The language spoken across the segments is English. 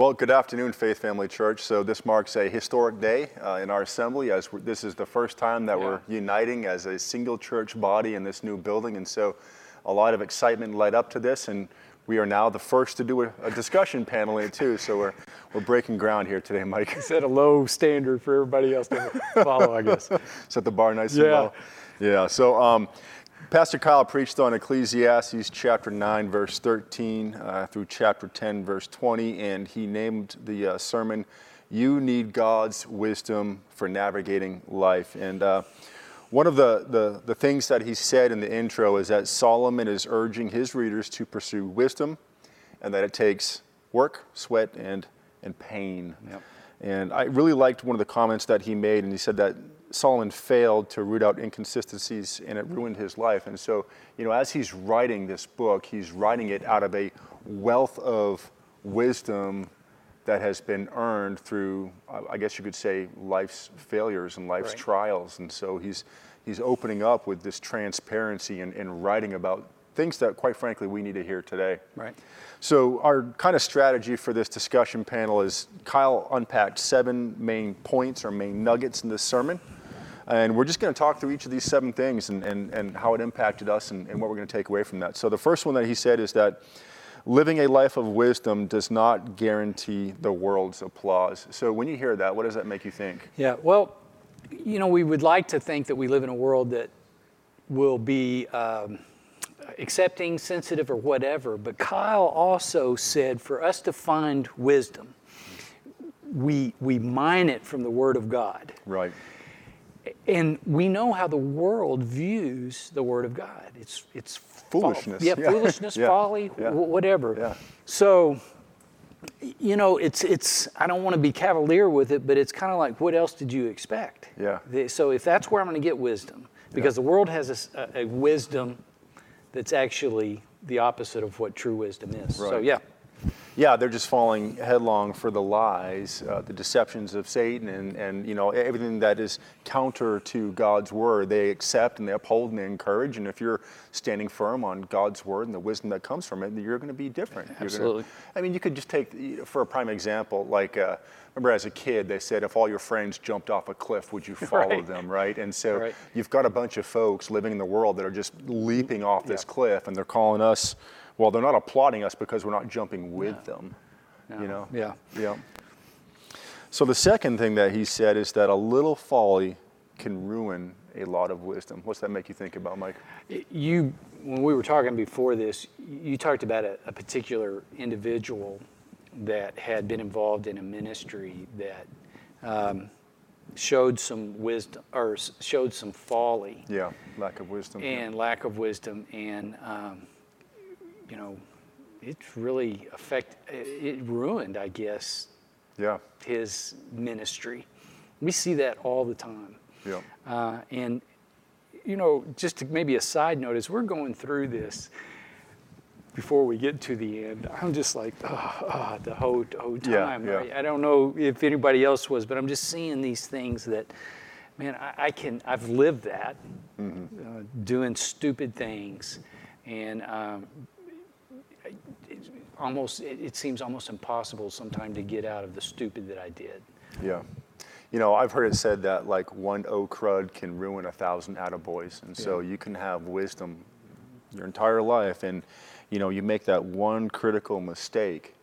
Well, good afternoon, Faith Family Church. So this marks a historic day uh, in our assembly, as we're- this is the first time that we're uniting as a single church body in this new building, and so a lot of excitement led up to this, and we are now the first to do a, a discussion panel in it too. So we're we're breaking ground here today, Mike. Set a low standard for everybody else to follow, I guess. Set the bar nice and Yeah. low. Yeah. So um, Pastor Kyle preached on Ecclesiastes chapter 9, verse 13 uh, through chapter 10, verse 20, and he named the uh, sermon, You Need God's Wisdom for Navigating Life. And uh, one of the, the, the things that he said in the intro is that Solomon is urging his readers to pursue wisdom and that it takes work, sweat, and, and pain. Yep. And I really liked one of the comments that he made, and he said that Solomon failed to root out inconsistencies and it ruined his life. And so, you know, as he's writing this book, he's writing it out of a wealth of wisdom that has been earned through, I guess you could say, life's failures and life's Right. trials. And so he's, he's opening up with this transparency and, and writing about things that, quite frankly, we need to hear today. Right. So our kind of strategy for this discussion panel is Kyle unpacked seven main points or main nuggets in this sermon. And we're just going to talk through each of these seven things and, and, and how it impacted us and, and what we're going to take away from that. So the first one that he said is that living a life of wisdom does not guarantee the world's applause. So when you hear that, what does that make you think? Yeah, well, you know, we would like to think that we live in a world that will be um, accepting, sensitive, or whatever. But Kyle also said for us to find wisdom, we, we mine it from the Word of God. Right. And we know how the world views the Word of God. It's, it's fo- Foolishness, Yeah, yeah. foolishness, Yeah, folly, yeah. wh- whatever. Yeah. So, you know, it's, it's, I don't want to be cavalier with it, but it's kind of like, what else did you expect? Yeah. The- So if that's where I'm going to get wisdom, because the world has a wisdom that's actually the opposite of what true wisdom is. Right. So, yeah. Yeah, they're just falling headlong for the lies, uh, the deceptions of Satan, and, and you know everything that is counter to God's word. They accept and they uphold and they encourage. And if you're standing firm on God's word and the wisdom that comes from it, then you're going to be different. You're gonna- Absolutely. I mean, you could just take for a prime example, like uh, remember as a kid, they said if all your friends jumped off a cliff, would you follow Right. them, right? And so Right. you've got a bunch of folks living in the world that are just leaping off this Yeah. cliff, and they're calling us. Well, they're not applauding us because we're not jumping with them. You know. Yeah. Yeah. So the second thing that he said is that a little folly can ruin a lot of wisdom. What's that make you think about, Mike? You, when we were talking before this, you talked about a, a particular individual that had been involved in a ministry that um, showed some wisdom or showed some folly Yeah, lack of wisdom. and lack of wisdom, and um, you know, it really affect it ruined, I guess, yeah, his ministry. We see that all the time. yeah, Uh, and, you know, just to maybe a side note, as we're going through this, before we get to the end, I'm just like, oh, the whole, whole Yeah, time. yeah. I, I don't know if anybody else was, but I'm just seeing these things that, man, I, I can, I've lived that, Mm-hmm. uh, doing stupid things. And um, almost, it, it seems almost impossible sometimes to get out of the stupid that I did. yeah. You know, I've heard it said that like one O crud can ruin a thousand attaboys. And so you can have wisdom your entire life and, you know, you make that one critical mistake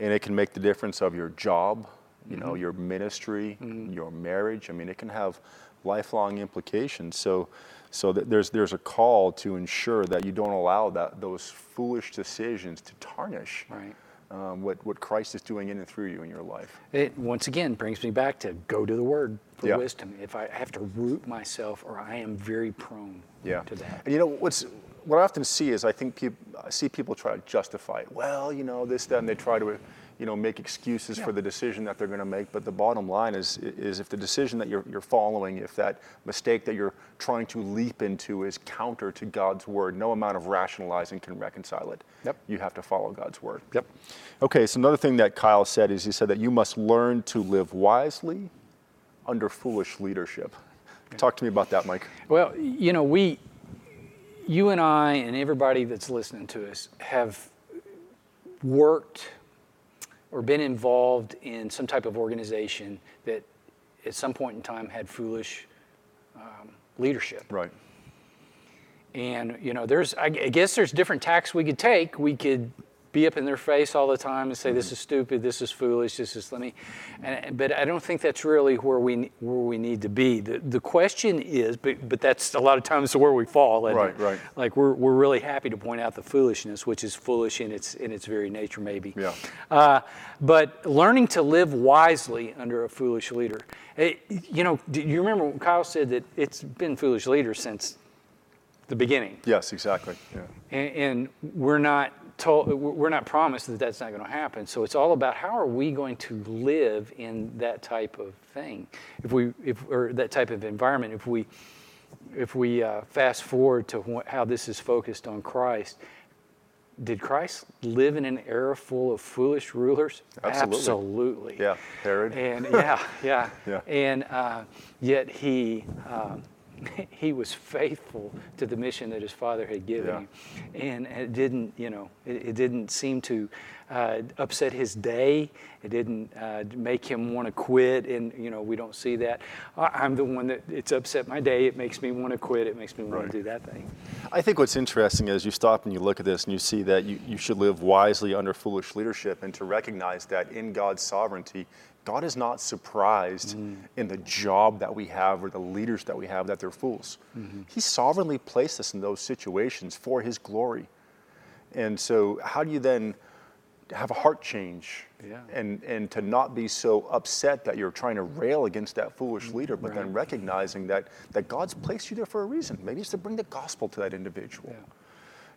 and it can make the difference of your job, you know, mm-hmm. your ministry, mm-hmm. your marriage. I mean, it can have lifelong implications. So, so there's there's a call to ensure that you don't allow that those foolish decisions to tarnish Right. um, what what Christ is doing in and through you in your life. It once again brings me back to go to the Word for Yeah. wisdom. If I have to root myself, or I am very prone Yeah. to that. And you know what's what I often see is I think people I see people try to justify it. Well, you know this, that, and they try to, you know, make excuses for the decision that they're going to make. But the bottom line is is if the decision that you're you're following, if that mistake that you're trying to leap into is counter to God's word, no amount of rationalizing can reconcile it. Yep. You have to follow God's word. Yep. Okay, so another thing that Kyle said is he said that you must learn to live wisely under foolish leadership. Talk to me about that, Mike. Well, you know, we, you and I, and everybody that's listening to us have worked or been involved in some type of organization that at some point in time had foolish um, leadership. Right. And you know, there's I guess there's different tacks we could take. We could be up in their face all the time and say this is stupid, this is foolish, this is let me. And, but I don't think that's really where we where we need to be. The the question is, but but that's a lot of times where we fall. isn't Right, right. Like we're we're really happy to point out the foolishness, which is foolish in its in its very nature, maybe. Yeah. Uh, but learning to live wisely under a foolish leader. Eh, you know, do you remember when Kyle said that it's been foolish leaders since the beginning? Yes, exactly. Yeah. and, and we're not told we're not promised that that's not going to happen so it's all about how are we going to live in that type of thing if we if or that type of environment if we if we uh, fast forward to wh- how this is focused on christ did christ live in an era full of foolish rulers Absolutely. absolutely Yeah. Herod. and yeah, yeah, Yeah. and uh, yet he um, he was faithful to the mission that his father had given Yeah. him, and it didn't, you know, it, it didn't seem to uh, upset his day. It didn't uh, make him want to quit, and you know, we don't see that. I'm the one that it's upset my day. It makes me want to quit. It makes me want Right. to do that thing. I think what's interesting is you stop and you look at this and you see that you, you should live wisely under foolish leadership and to recognize that in God's sovereignty, God is not surprised mm. in the job that we have or the leaders that we have that they're fools. Mm-hmm. He sovereignly placed us in those situations for His glory. And so, how do you then have a heart change Yeah. and, and to not be so upset that you're trying to rail against that foolish mm, leader, but then recognizing that, that God's placed you there for a reason? Maybe it's to bring the gospel to that individual.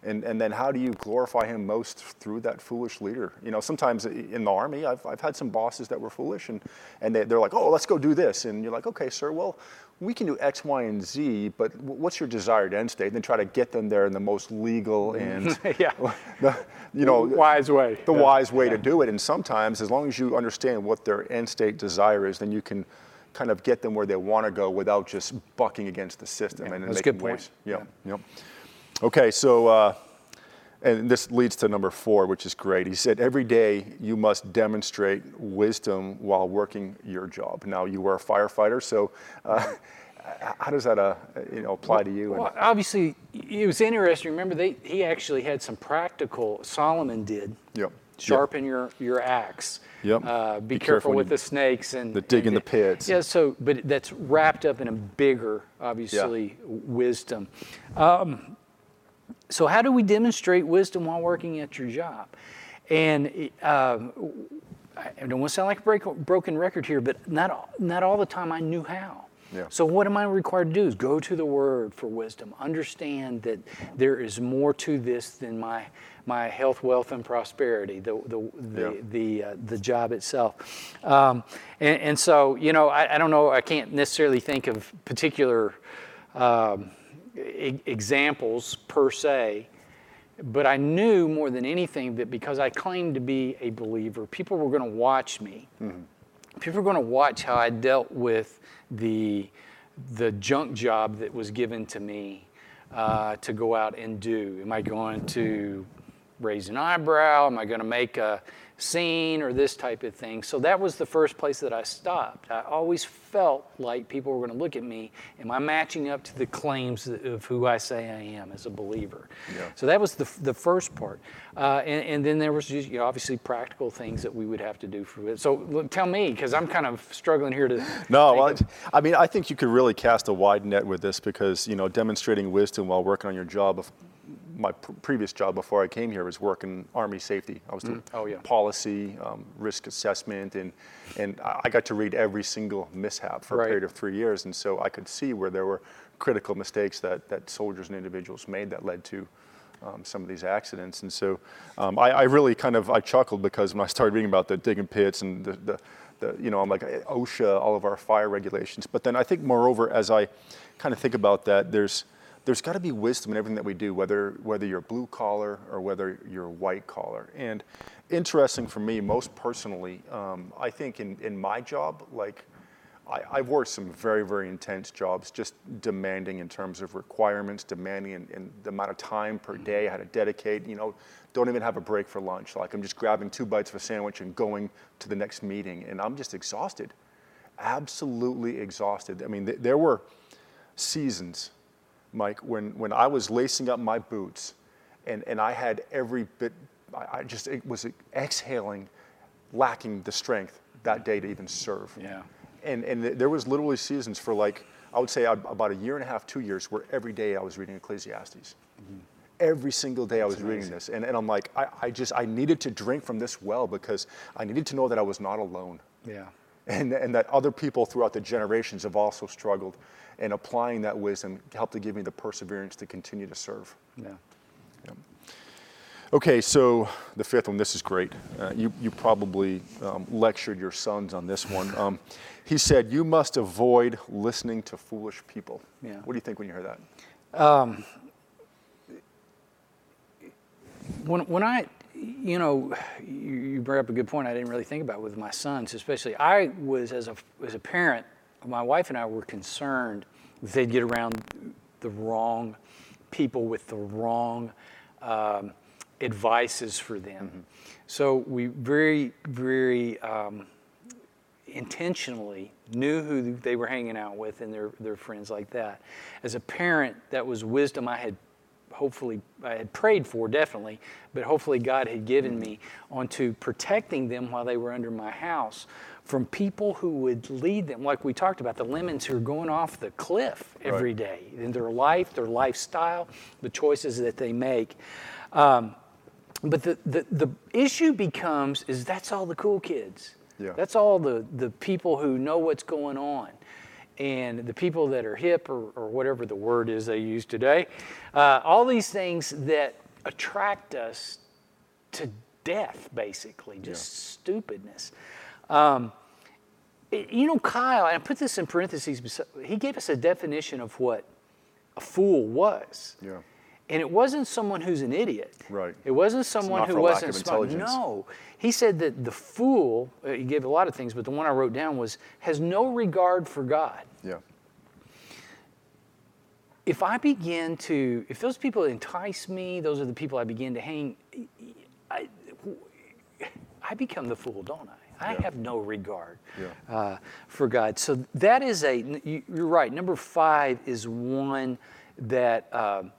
And, and then how do you glorify him most through that foolish leader? You know, sometimes in the army, I've, I've had some bosses that were foolish and, and they, they're like, oh, let's go do this. And you're like, okay, sir, well, we can do X, Y, and Z, but what's your desired end state? And then try to get them there in the most legal and, Yeah. the, you know, Wise way. the Yeah. wise way to do it. And sometimes, as long as you understand what their end state desire is, then you can kind of get them where they want to go without just bucking against the system Yeah, and that's a making good point. waves. Yep, yep. Okay, so, uh, and this leads to number four, which is great. He said, every day you must demonstrate wisdom while working your job. Now, you were a firefighter, so uh, how does that uh, you know, apply to you? And- Well, obviously, it was interesting. Remember, they, he actually had some practical. Solomon did. Yep. Sharpen your your axe. Yep. Uh, be, Be careful, careful with the snakes and the dig in the pits. Yeah. So, but that's wrapped up in a bigger, obviously, wisdom. Um, so, how do we demonstrate wisdom while working at your job? And um, I don't want to sound like a break, broken record here, but not all- not all the time I knew how. Yeah. So what am I required to do? Is go to the Word for wisdom. Understand that there is more to this than my my health, wealth, and prosperity. The the the Yeah. the, uh, the job itself. Um, and, and so you know, I, I don't know. I can't necessarily think of particular um, e- examples per se. But I knew more than anything that because I claimed to be a believer, people were going to watch me. People were going to watch how I dealt with the, the junk job that was given to me uh, to go out and do. Am I going to raise an eyebrow? Am I going to make a scene or this type of thing? So that was the first place that I stopped. I always felt like people were going to look at me. Am I matching up to the claims of who I say I am as a believer? Yeah. So that was the, the first part. Uh, and, and then there was just, you know, obviously practical things that we would have to do for it. So look, tell me, because I'm kind of struggling here to. No, well, of- I mean, I think you could really cast a wide net with this because you know demonstrating wisdom while working on your job. My pr- previous job before I came here was working Army safety. I was doing Oh, yeah. policy, um, risk assessment, and and I I got to read every single mishap for Right. a period of three years, and so I could see where there were critical mistakes that that soldiers and individuals made that led to. Um, some of these accidents, and so um, I, I really kind of I chuckled because when I started reading about the digging pits and the, the the, you know, I'm like eh, OSHA, all of our fire regulations. But then I think, moreover, as I kind of think about that, there's there's got to be wisdom in everything that we do, whether whether you're blue collar or whether you're white collar. And interesting for me, most personally, um, I think in in my job, like I, I've worked some very, very intense jobs, just demanding in terms of requirements, demanding in, in the amount of time per day I had to dedicate. You know, don't even have a break for lunch. Like I'm just grabbing two bites of a sandwich and going to the next meeting, and I'm just exhausted, absolutely exhausted. I mean, th- there were seasons, Mike, when when I was lacing up my boots, and and I had every bit, I, I just it was exhaling, lacking the strength that day to even serve. Yeah. And, and there was literally seasons for like, I would say about a year and a half, two years, where every day I was reading Ecclesiastes. Mm-hmm. Every single day I was reading this. And, and I'm like, I, I just, I needed to drink from this well because I needed to know that I was not alone. Yeah. And, and that other people throughout the generations have also struggled. And applying that wisdom helped to give me the perseverance to continue to serve. Yeah. Okay, so the fifth one, this is great. Uh, you, you probably um, lectured your sons on this one. Um, he said, You must avoid listening to foolish people. Yeah. What do you think when you hear that? Um, When, when I, you know, you, bring up a good point I didn't really think about with my sons, especially. I was, as a, as a parent, my wife and I were concerned they'd get around the wrong people with the wrong um, advices for them. So we very, very um, intentionally knew who they were hanging out with and their, their friends like that. As a parent, that was wisdom I had hopefully I had prayed for definitely, but hopefully God had given me onto protecting them while they were under my house from people who would lead them, like we talked about, the lemons who are going off the cliff every Right. day in their life, their lifestyle, the choices that they make. Um, but the, the, the issue becomes is that's all the cool kids. Yeah. That's all the, the people who know what's going on. And the people that are hip or, or whatever the word is they use today, uh, all these things that attract us to death, basically, just stupidness. Um, you know, Kyle, and I put this in parentheses, he gave us a definition of what a fool was. Yeah. And it wasn't someone who's an idiot. Right. It wasn't someone who wasn't smart. No. He said that the fool, uh, he gave a lot of things, but the one I wrote down was, has no regard for God. Yeah. If I begin to, if those people entice me, those are the people I begin to hang, I, I become the fool, don't I? I Yeah. have no regard Yeah. uh, for God. So that is a, you- you're right. Number five is one that, um,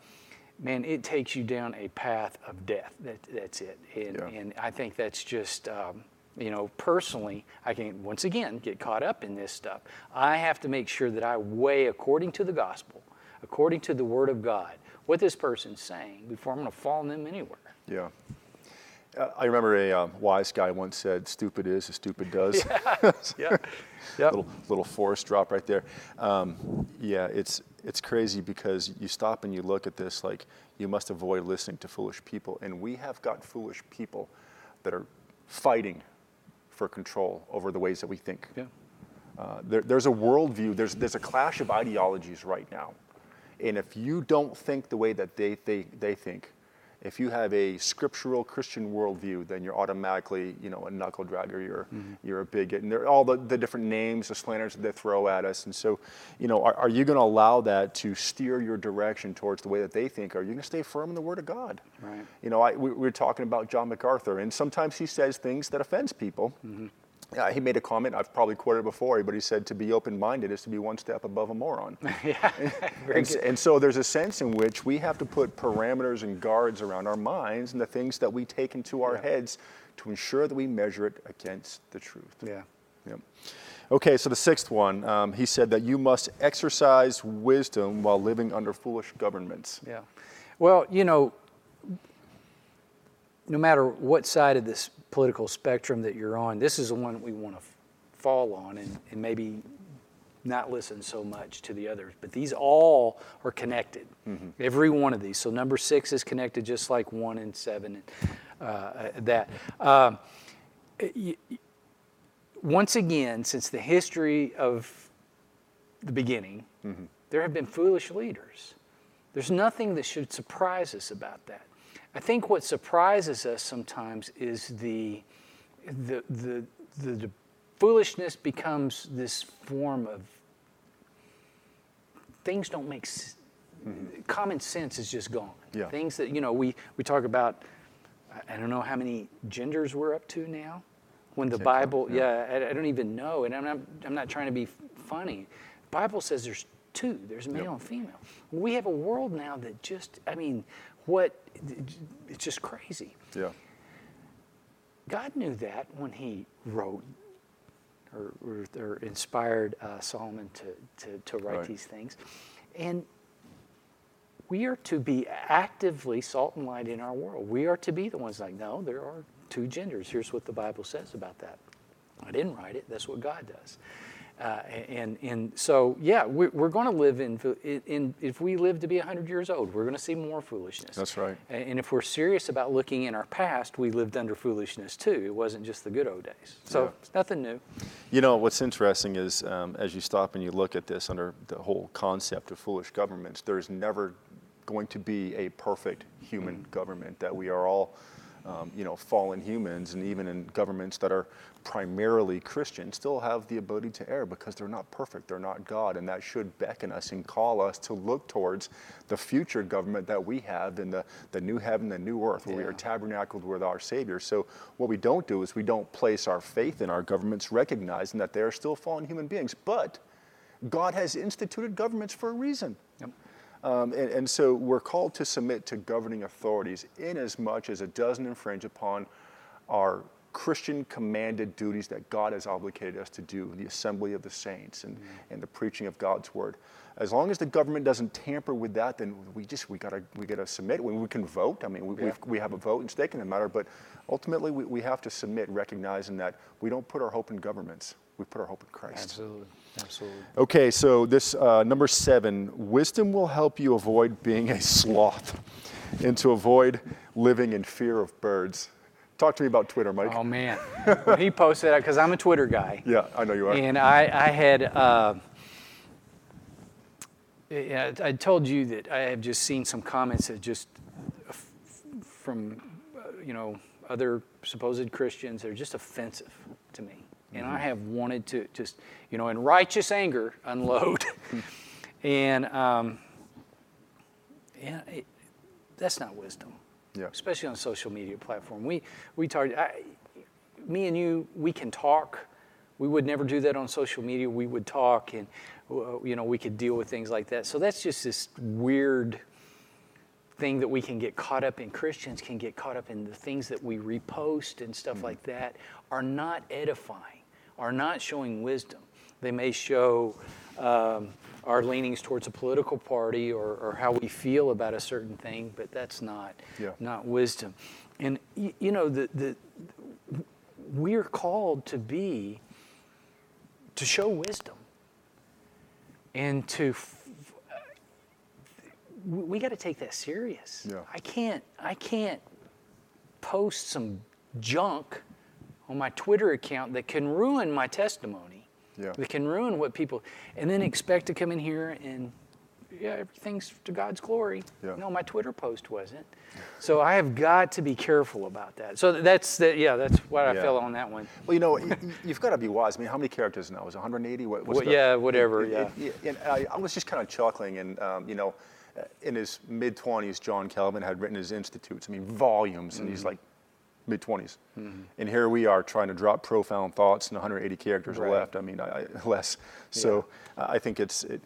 man, it takes you down a path of death. That, that's it. And, Yeah. and I think that's just, um, you know, personally, I can once again get caught up in this stuff. I have to make sure that I weigh according to the gospel, according to the word of God, what this person's saying before I'm going to fall in them anywhere. Yeah. Uh, I remember a um, wise guy once said, "Stupid is as stupid does." Yeah. Yep. little little Forrest drop right there. Um, yeah, it's it's crazy because you stop and you look at this like you must avoid listening to foolish people, and we have got foolish people that are fighting for control over the ways that we think. Yeah. Uh, there, there's a worldview, there's, there's a clash of ideologies right now. And if you don't think the way that they, they, they think, if you have a scriptural Christian worldview, then you're automatically, you know, a knuckle dragger, you're, mm-hmm. you're a bigot. And there are all the, the different names, the slanders that they throw at us. And so, you know, are, are you going to allow that to steer your direction towards the way that they think? Or are you going to stay firm in the Word of God? Right. You know, I, we, we were talking about John MacArthur, and sometimes he says things that offends people. Mm-hmm. Yeah, he made a comment, I've probably quoted it before, but he said to be open minded is to be one step above a moron. yeah. And, and so there's a sense in which we have to put parameters and guards around our minds and the things that we take into our Yeah. heads to ensure that we measure it against the truth. Yeah. Yep. Okay, so the sixth one, um, he said that you must exercise wisdom while living under foolish governments. Yeah. Well, you know, no matter what side of this political spectrum that you're on, this is the one we want to fall on and, and maybe not listen so much to the others. But these all are connected, every one of these. So number six is connected just like one and seven and uh, that. Um, y- once again, since the history of the beginning, there have been foolish leaders. There's nothing that should surprise us about that. I think what surprises us sometimes is the, the, the, the, foolishness becomes this form of things don't make s- common sense is just gone. Yeah. Things that you know we we talk about. I- don't know how many genders we're up to now. When the count, Bible, yeah. yeah, I, I don't even know, and I'm not I'm not trying to be funny. Bible says there's two. There's male Yep. and female. We have a world now that just I mean, what it's just crazy. Yeah. God knew that when He wrote or, or, or inspired uh, Solomon to, to, to write Right. these things. And we are to be actively salt and light in our world. We are to be the ones like, no, there are two genders. Here's what the Bible says about that. I didn't write it, that's what God does. Uh, and, and so, yeah, we're, we're going to live in, in, in, if we live to be 100 years old, we're going to see more foolishness. That's right. And if we're serious about looking in our past, we lived under foolishness too. It wasn't just the good old days. So Yeah. it's nothing new. You know, what's interesting is um, as you stop and you look at this under the whole concept of foolish governments, there's never going to be a perfect human government, that we are all, um, you know, fallen humans, and even in governments that are primarily Christian, still have the ability to err because they're not perfect, they're not God, and that should beckon us and call us to look towards the future government that we have in the, the new heaven, the new earth, where we are tabernacled with our Savior. So what we don't do is we don't place our faith in our governments, recognizing that they are still fallen human beings. But God has instituted governments for a reason. Um, and, and so we're called to submit to governing authorities in as much as it doesn't infringe upon our Christian commanded duties that God has obligated us to do, the assembly of the saints and, and the preaching of God's word. As long as the government doesn't tamper with that, then we just we gotta we gotta submit. We, we can vote. I mean, we, Yeah. we have a vote and stake in the matter, but ultimately we, we have to submit, recognizing that we don't put our hope in governments. We put our hope in Christ. Absolutely. Absolutely. Okay, so this uh, number seven wisdom will help you avoid being a sloth and to avoid living in fear of birds. Talk to me about Twitter, Mike. Oh man, when he posted that, because I'm a Twitter guy, yeah, I know you are. and I, I had, uh, yeah, I told you that I have just seen some comments that just f- from, uh, you know, other supposed Christians that are just offensive to me, and I have wanted to just, you know, in righteous anger, unload, and um, yeah, it, that's not wisdom yeah, especially on a social media platform. We we talk. I, me and you, we can talk. We would never do that on social media. We would talk, and uh, you know, we could deal with things like that. So that's just this weird thing that we can get caught up in. Christians can get caught up in the things that we repost and stuff like that are not edifying, are not showing wisdom. They may show um, our leanings towards a political party or, or how we feel about a certain thing, but that's not Yeah. not wisdom. And y- you know, the, the we're called to be to show wisdom and to f- we, got to take that serious. Yeah. I can't I can't post some junk on my Twitter account that can ruin my testimony. Yeah. That can ruin what people and then expect to come in here and yeah, everything's to God's glory. Yeah. No, my Twitter post wasn't. So I have got to be careful about that. So that's the, yeah, that's what I Yeah. feel on that one. Well, you know, you've got to be wise. I mean, how many characters now? Is 180? What, what's Wha- yeah, whatever, yeah. and I, I was just kind of chuckling, and um, you know, uh, in his mid 20s, John Calvin had written his Institutes. I mean, volumes, and he's Mm-hmm. like mid 20s, and here we are trying to drop profound thoughts, and 180 characters Right. left. I mean, I, I, less. So uh, I think it's it,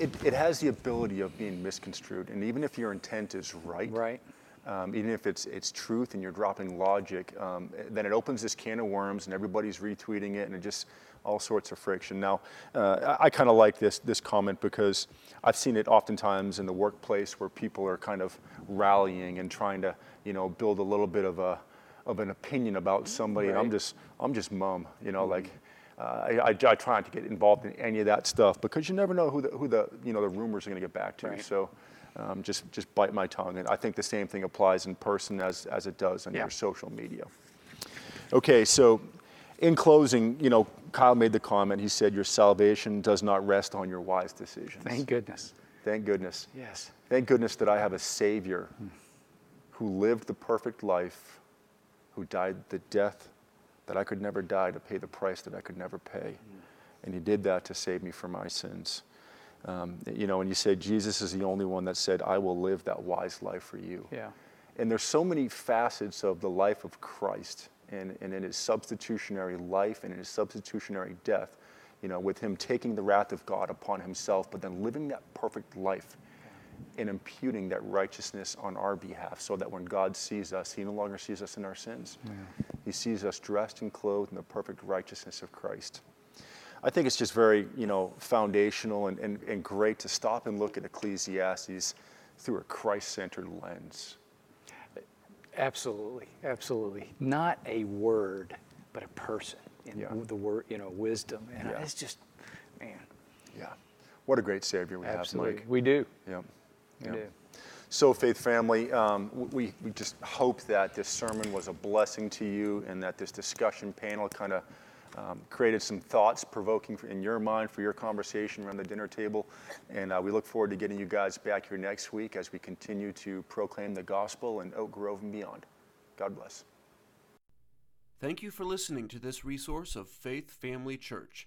it, it has the ability of being misconstrued, and even if your intent is right, Right. um, even if it's it's truth and you're dropping logic, um, then it opens this can of worms and everybody's retweeting it and it just all sorts of friction. Now, uh, I, I kind of like this this comment because I've seen it oftentimes in the workplace where people are kind of rallying and trying to you know build a little bit of a of an opinion about somebody. And I'm just I'm just mum, you know, like. Uh, I, I, I try not to get involved in any of that stuff because you never know who the, who the you know the rumors are going to get back to. Right. So um, just just bite my tongue. And I think the same thing applies in person as as it does on Yeah. your social media. Okay, so in closing, you know, Kyle made the comment. He said, "Your salvation does not rest on your wise decisions." Thank goodness. Thank goodness. Yes. Thank goodness that I have a Savior who lived the perfect life, who died the death that I could never die to pay the price that I could never pay. And he did that to save me from my sins. Um, you know, and you say Jesus is the only one that said, I will live that wise life for you. Yeah. And there's so many facets of the life of Christ and, and in his substitutionary life and in his substitutionary death, you know, with him taking the wrath of God upon himself, but then living that perfect life and imputing that righteousness on our behalf so that when God sees us, he no longer sees us in our sins. Yeah. He sees us dressed and clothed in the perfect righteousness of Christ. I think it's just very, you know, foundational and, and, and great to stop and look at Ecclesiastes through a Christ-centered lens. Absolutely, absolutely. Not a word, but a person in Yeah. the word, you know, wisdom. And Yeah. it's just, man, Yeah. What a great Savior we absolutely. have, Mike. We do. Yeah. We Yeah. do. So, Faith Family, um, we, we just hope that this sermon was a blessing to you and that this discussion panel kind of um, created some thoughts provoking in your mind for your conversation around the dinner table. And uh, we look forward to getting you guys back here next week as we continue to proclaim the gospel in Oak Grove and beyond. God bless. Thank you for listening to this resource of Faith Family Church.